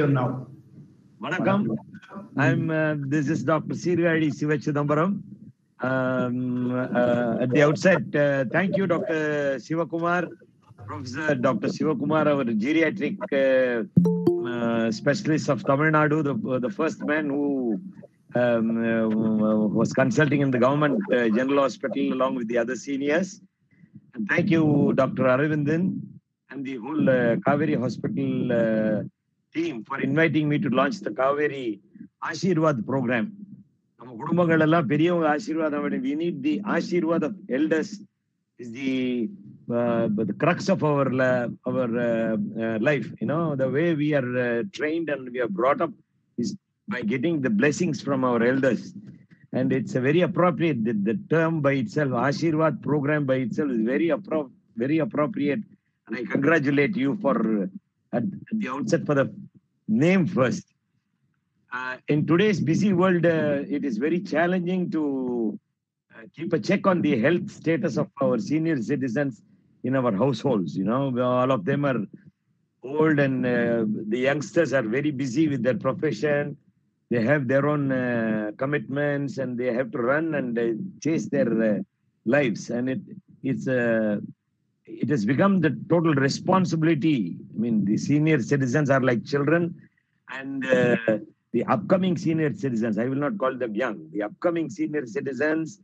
you now வணக்கம் I am this is doctor Sirkazhi Siva At the outset, outset thank you doctor Sivakumar Professor Dr. Sivakumar, our geriatric uh, uh, specialist of Tamil Nadu, the, the first man who um, uh, was consulting in the government uh, general hospital along with the other seniors. And thank you, Dr. Aravindan, and the whole uh, Kauvery Hospital uh, team for inviting me to launch the Kauvery Ashirwad program. We need the பெரியவங்க of elders. Need the ashirvad the crux of our uh, our uh, uh, life. You know the way we are uh, trained and we are brought up is by getting the blessings from our elders. And it's a very appropriate the, the term by itself Ashirwad program by itself is very appro- very appropriate. And i congratulate you for at, the outset for the name first uh, in today's busy world, uh, it is very challenging to uh, keep a check on the health status of our senior citizens in our households. You know, all of them are old, and uh, the youngsters are very busy with their profession. They have their own uh, commitments, and they have to run and uh, chase their uh, lives. And it it's uh, it has become the total responsibility. I mean, the senior citizens are like children, and uh, the upcoming senior citizens, I will not call them young, the upcoming senior citizens,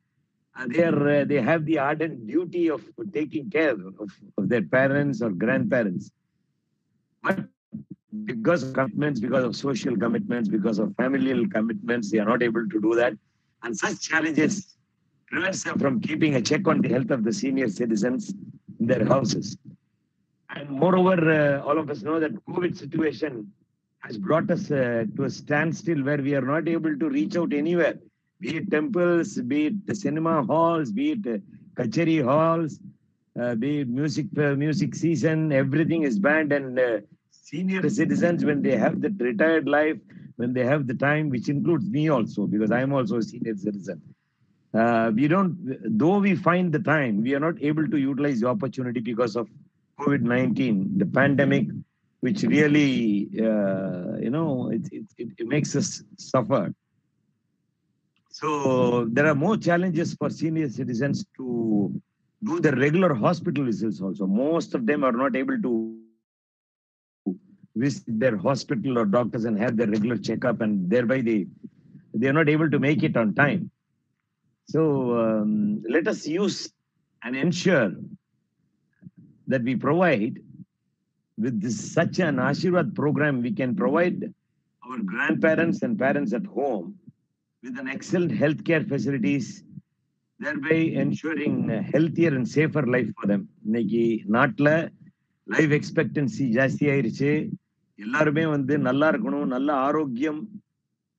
uh, they, are, uh, they have the ardent duty of taking care of, of their parents or grandparents. But because of commitments, because of social commitments, because of familial commitments, they are not able to do that. And such challenges prevents them from keeping a check on the health of the senior citizens their houses. And moreover, uh, all of us know that COVID situation has brought us uh, to a standstill where we are not able to reach out anywhere, be it temples, be it the cinema halls, be it uh, kachari halls, uh, be it music uh, music season, everything is banned. And uh, senior citizens, when they have that retired life, when they have the time, which includes me also, because I am also a senior citizen. Uh, we don't, though we find the time, we are not able to utilize the opportunity because of COVID 19, the pandemic, which really, uh, you know, it, it, it, makes us suffer. So there are more challenges for senior citizens to do the regular hospital visits also. Most of them are not able to visit their hospital or doctors and have their regular checkup and thereby they, they are not able to make it on time. So um, let us use and ensure that we provide with this, such an Ashirvad program, we can provide our grandparents and parents at home with an excellent healthcare facilities, thereby ensuring a healthier and safer life for them. இன்னைக்கு நாட்டில் life expectancy ஜாஸ்தி ஆயிருச்சு எல்லாருமே வந்து நல்லா இருக்கணும் நல்ல ஆரோக்கியம்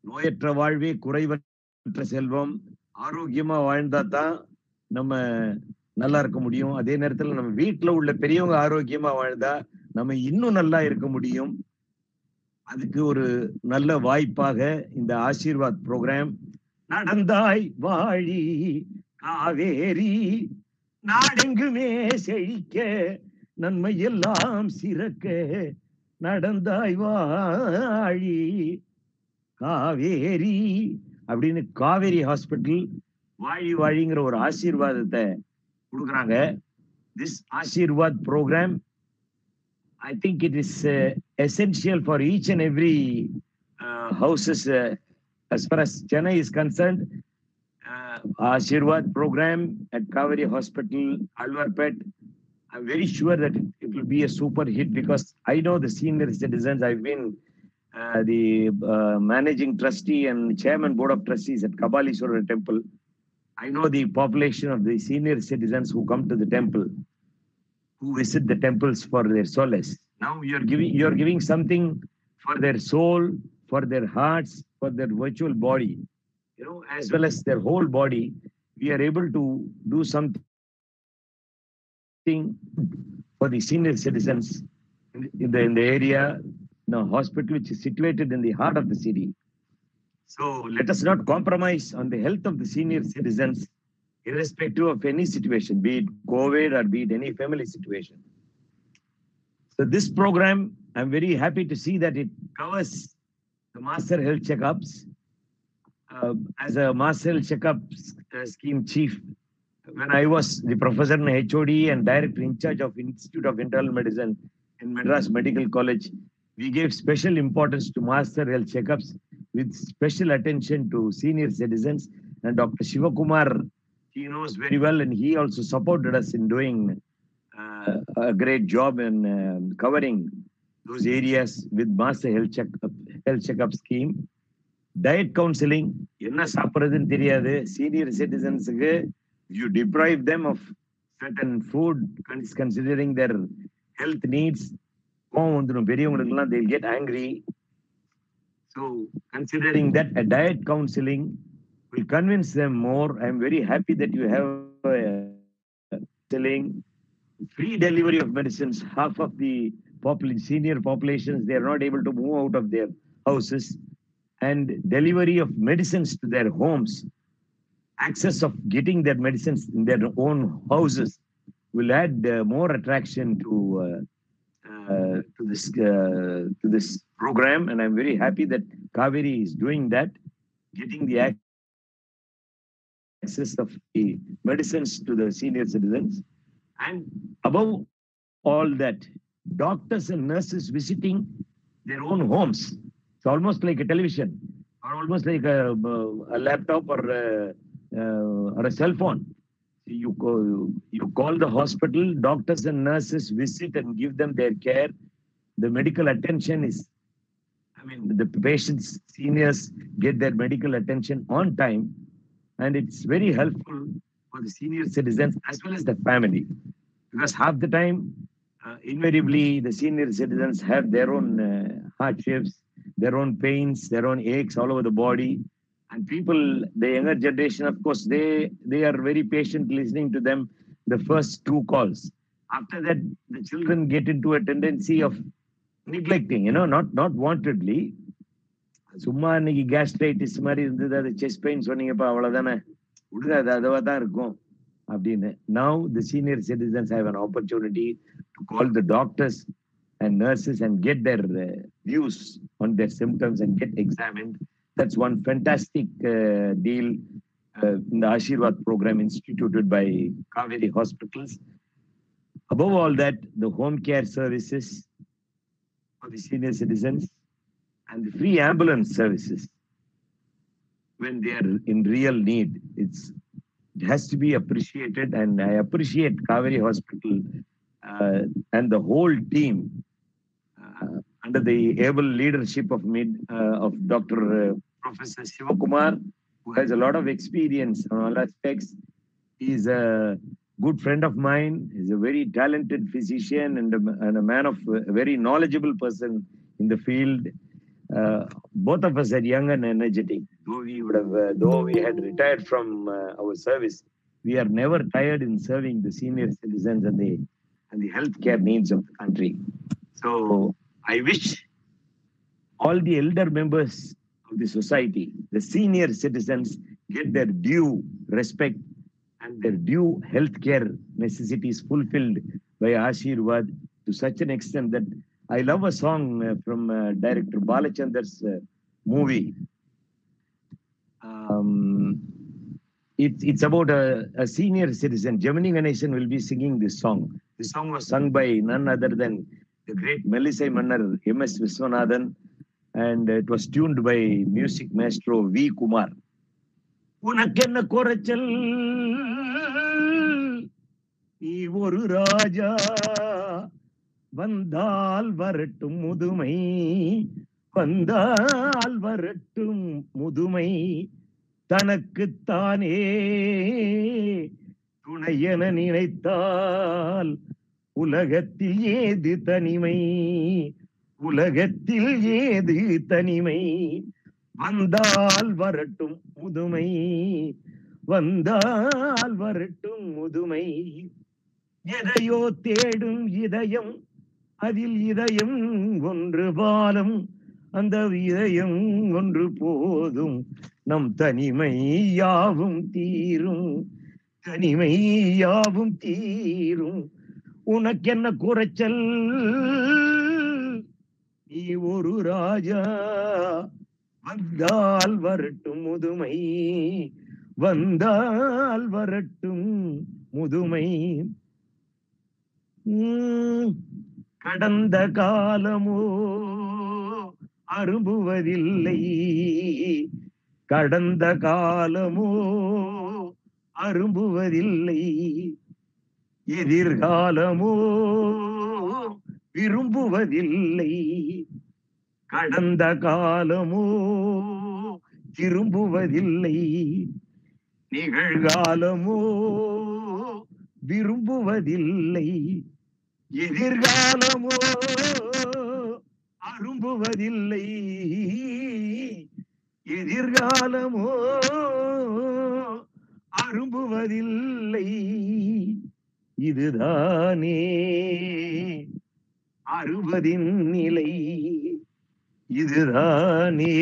நோயற்ற வாழ்வே குறைவற்ற செல்வம் ஆரோக்கியமா வாழ்ந்தா தான் நம்ம நல்லா இருக்க முடியும். அதே நேரத்துல நம்ம வீட்டுல உள்ள பெரியவங்க ஆரோக்கியமா வாழ்ந்தா நம்ம இன்னும் நல்லா இருக்க முடியும். அதுக்கு ஒரு நல்ல வாய்ப்பாக இந்த ஆசீர்வாத் ப்ரோக்ராம் நடந்தாய் வாழி காவேரி. நாடெங்குமே செழிக்க நன்மை எல்லாம் சிறக்க நடந்தாய் வாழி காவேரி. அப்படின்னு காவேரி ஹாஸ்பிட்டல் வாழி வாழிங்கிற ஒரு ஆசீர்வாதத்தை கொடுக்குறாங்க this Aashirvaad program I think it is uh, essential for each and every uh, houses uh, as far as Chennai is concerned. Uh, Ashirwad program at Kaveri Hospital, Alvarpet. I'm very sure that it, it will be a super hit because I know the senior citizens. I've been uh, the uh, managing trustee and chairman board of trustees at Kabaliswara Temple. I know the population of the senior citizens who come to the temple who visit the temples for their solace. Now you're giving you're giving something for their soul, for their hearts, for their virtual body, you know, as well as their whole body. We are able to do something for the senior citizens in the in the area, in a hospital which is situated in the heart of the city. So let us not compromise on the health of the senior citizens irrespective of any situation, be it COVID or be it any family situation. So this program, I'm very happy to see that it covers the master health checkups. Uh, as a master health checkup uh, scheme chief, when I was the professor and HOD and director in charge of Institute of Internal Medicine in Madras Medical College, we gave special importance to master health checkups with special attention to senior citizens. And Dr. Shivakumar, he knows very well, and he also supported us in doing uh, a great job in um, covering those areas with master health checkup health checkup scheme. Diet counseling, என்ன சாப்பிடுறதுன்னு தெரியாது senior சிட்டிசன்ஸுக்கு you deprive them of certain food cons- considering their health needs கோவம் வந்துடும் பெரியவங்களுக்குலாம் they'll get angry so considering that a diet counseling will convince them more i'm very happy that you have uh, telling free delivery of medicines half of the popul- senior populations they are not able to move out of their houses and delivery of medicines to their homes access of getting their medicines in their own houses will add uh, more attraction to uh, uh, to this uh, to this program and i'm very happy that Kauvery is doing that getting the access of the medicines to the senior citizens. And above all that doctors and nurses visiting their own homes. It's almost like a television or almost like a, a laptop or a, uh, or a cell phone you go you call the hospital doctors and nurses visit and give them their care. The medical attention is i mean the patients seniors get their medical attention on time and it's very helpful for the senior citizens as well as the family. Because half the time uh, invariably the senior citizens have their own uh, hardships their own pains their own aches all over the body and people the younger generation of course they they are very patient listening to them the first two calls after that the children get into a tendency of neglecting you know not not wantedly சும்மா இன்னைக்கு gastritis மாதிரி இருந்தது அது chess pain சொன்னீங்கப்பா அவ்வளவுதானே விடுங்க அது அதுவா தான் இருக்கும் அப்படின்னு now the senior citizens have an opportunity to call the doctors and nurses and get their views on their symptoms and get get that's one fantastic uh, deal uh, in the Ashirwad program instituted by Kauvery Hospitals. Above all that, the home care services for the senior citizens and the free ambulance services when they are in real need. It's it has to be appreciated, and I appreciate Kauvery Hospital uh, and the whole team uh, under the able leadership of uh, of Dr. Uh, Professor Shivakumar, who has a lot of experience on all aspects. He's a good friend of mine. He's a very talented physician and a, and a man of a very knowledgeable person in the field. Uh, both of us are young and energetic. Though we would have, uh, though we had retired from uh, our service, we are never tired in serving the senior citizens and the and the healthcare needs of the country. So I wish all the elder members of the society, the senior citizens, get their due respect and their due healthcare necessities fulfilled by Ashirwad to such an extent that I love a song uh, from uh, director Balachander's uh, movie. Um, it, it's about a, a senior citizen. Gemini Ganesan will be singing this song. The song was sung by none other than the great Melisai Mannar, M.S. Viswanathan, and it was tuned by music maestro V. Kumar. உனக்கென்ன குறைச்சல் நீ ஒரு ராஜா வந்தால் வரட்டும் முதுமை வந்தால் வரட்டும் முதுமை தனக்குத்தானே துணையென நினைத்தால் உலகத்தில் ஏது தனிமை? உலகத்தில் ஏது தனிமை? வந்தால் வரட்டும் முதுமை. வந்தால் வரட்டும் முதுமை. எதையோ தேடும் இதயம் அதில் இதயம் ஒன்று பாலம் அந்த இதயம் ஒன்று போதும். நம் தனிமை யாவும் தீரும் தனிமை யாவும் தீரும். உனக்கென்ன குறைச்சல்? நீ ஒரு ராஜா வந்தால் வரட்டும் முதுமை வந்தால் வரட்டும் முதுமை. கடந்த காலமோ அரும்புவதில்லை. கடந்த காலமோ அரும்புவதில்லை. எதிர்காலமோ விரும்புவதில்லை. கடந்த காலமோ திரும்புவதில்லை. நிகழ்காலமோ விரும்புவதில்லை. எதிர்காலமோ அரும்புவதில்லை. எதிர்காலமோ அரும்புவதில்லை. இதுதானே. அறுபதின் நிலை இதுதானே.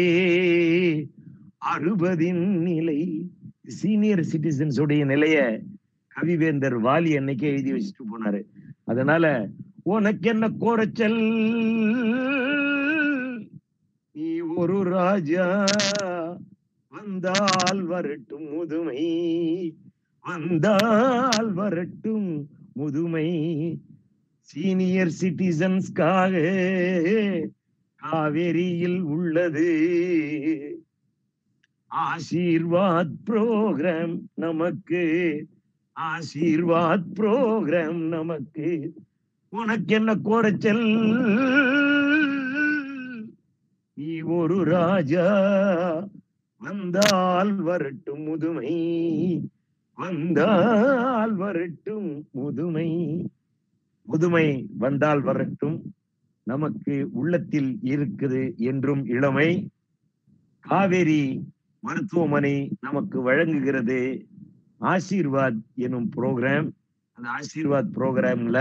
அறுபதின் நிலை சீனியர் சிட்டிசன்ஸுடைய நிலைய கவிவேந்தர் வாலி அன்னைக்கு எழுதி வச்சுட்டு போனாரு. அதனால உனக்கு என்ன கோரச்சல்? நீ ஒரு ராஜா வந்தால் வரட்டும் முதுமை. வந்தால் வரட்டும் முதுமை சீனியர் சிட்டிசன்ஸ்காக காவேரியில் உள்ளது. ஆசீர்வாத் ப்ரோக்ராம் நமக்கு. ஆசீர்வாத் ப்ரோக்ராம் நமக்கு. உனக்கு என்ன கோரச்சல்? நீ ஒரு ராஜா. வந்தால் வரட்டும் முதுமை வந்தால் வரட்டும் முதுமை. முதுமை வந்தால் வரட்டும். நமக்கு உள்ளத்தில் இருக்குது என்றும் இளமை. காவேரி மருத்துவமனை நமக்கு வழங்குகிறது. ஆசீர்வாத் எனும் புரோகிராம் அந்த ஆசீர்வாத் புரோகிராம்ல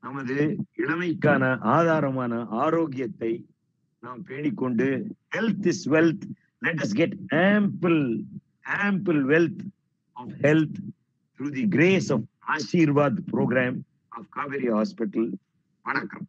நமது இளமைக்கான ஆதாரமான ஆரோக்கியத்தை நாம் பேணிக்கொண்டு health is wealth let us get ample ample wealth of health through the grace of Ashirwad program of Kauvery Hospital, Panakam.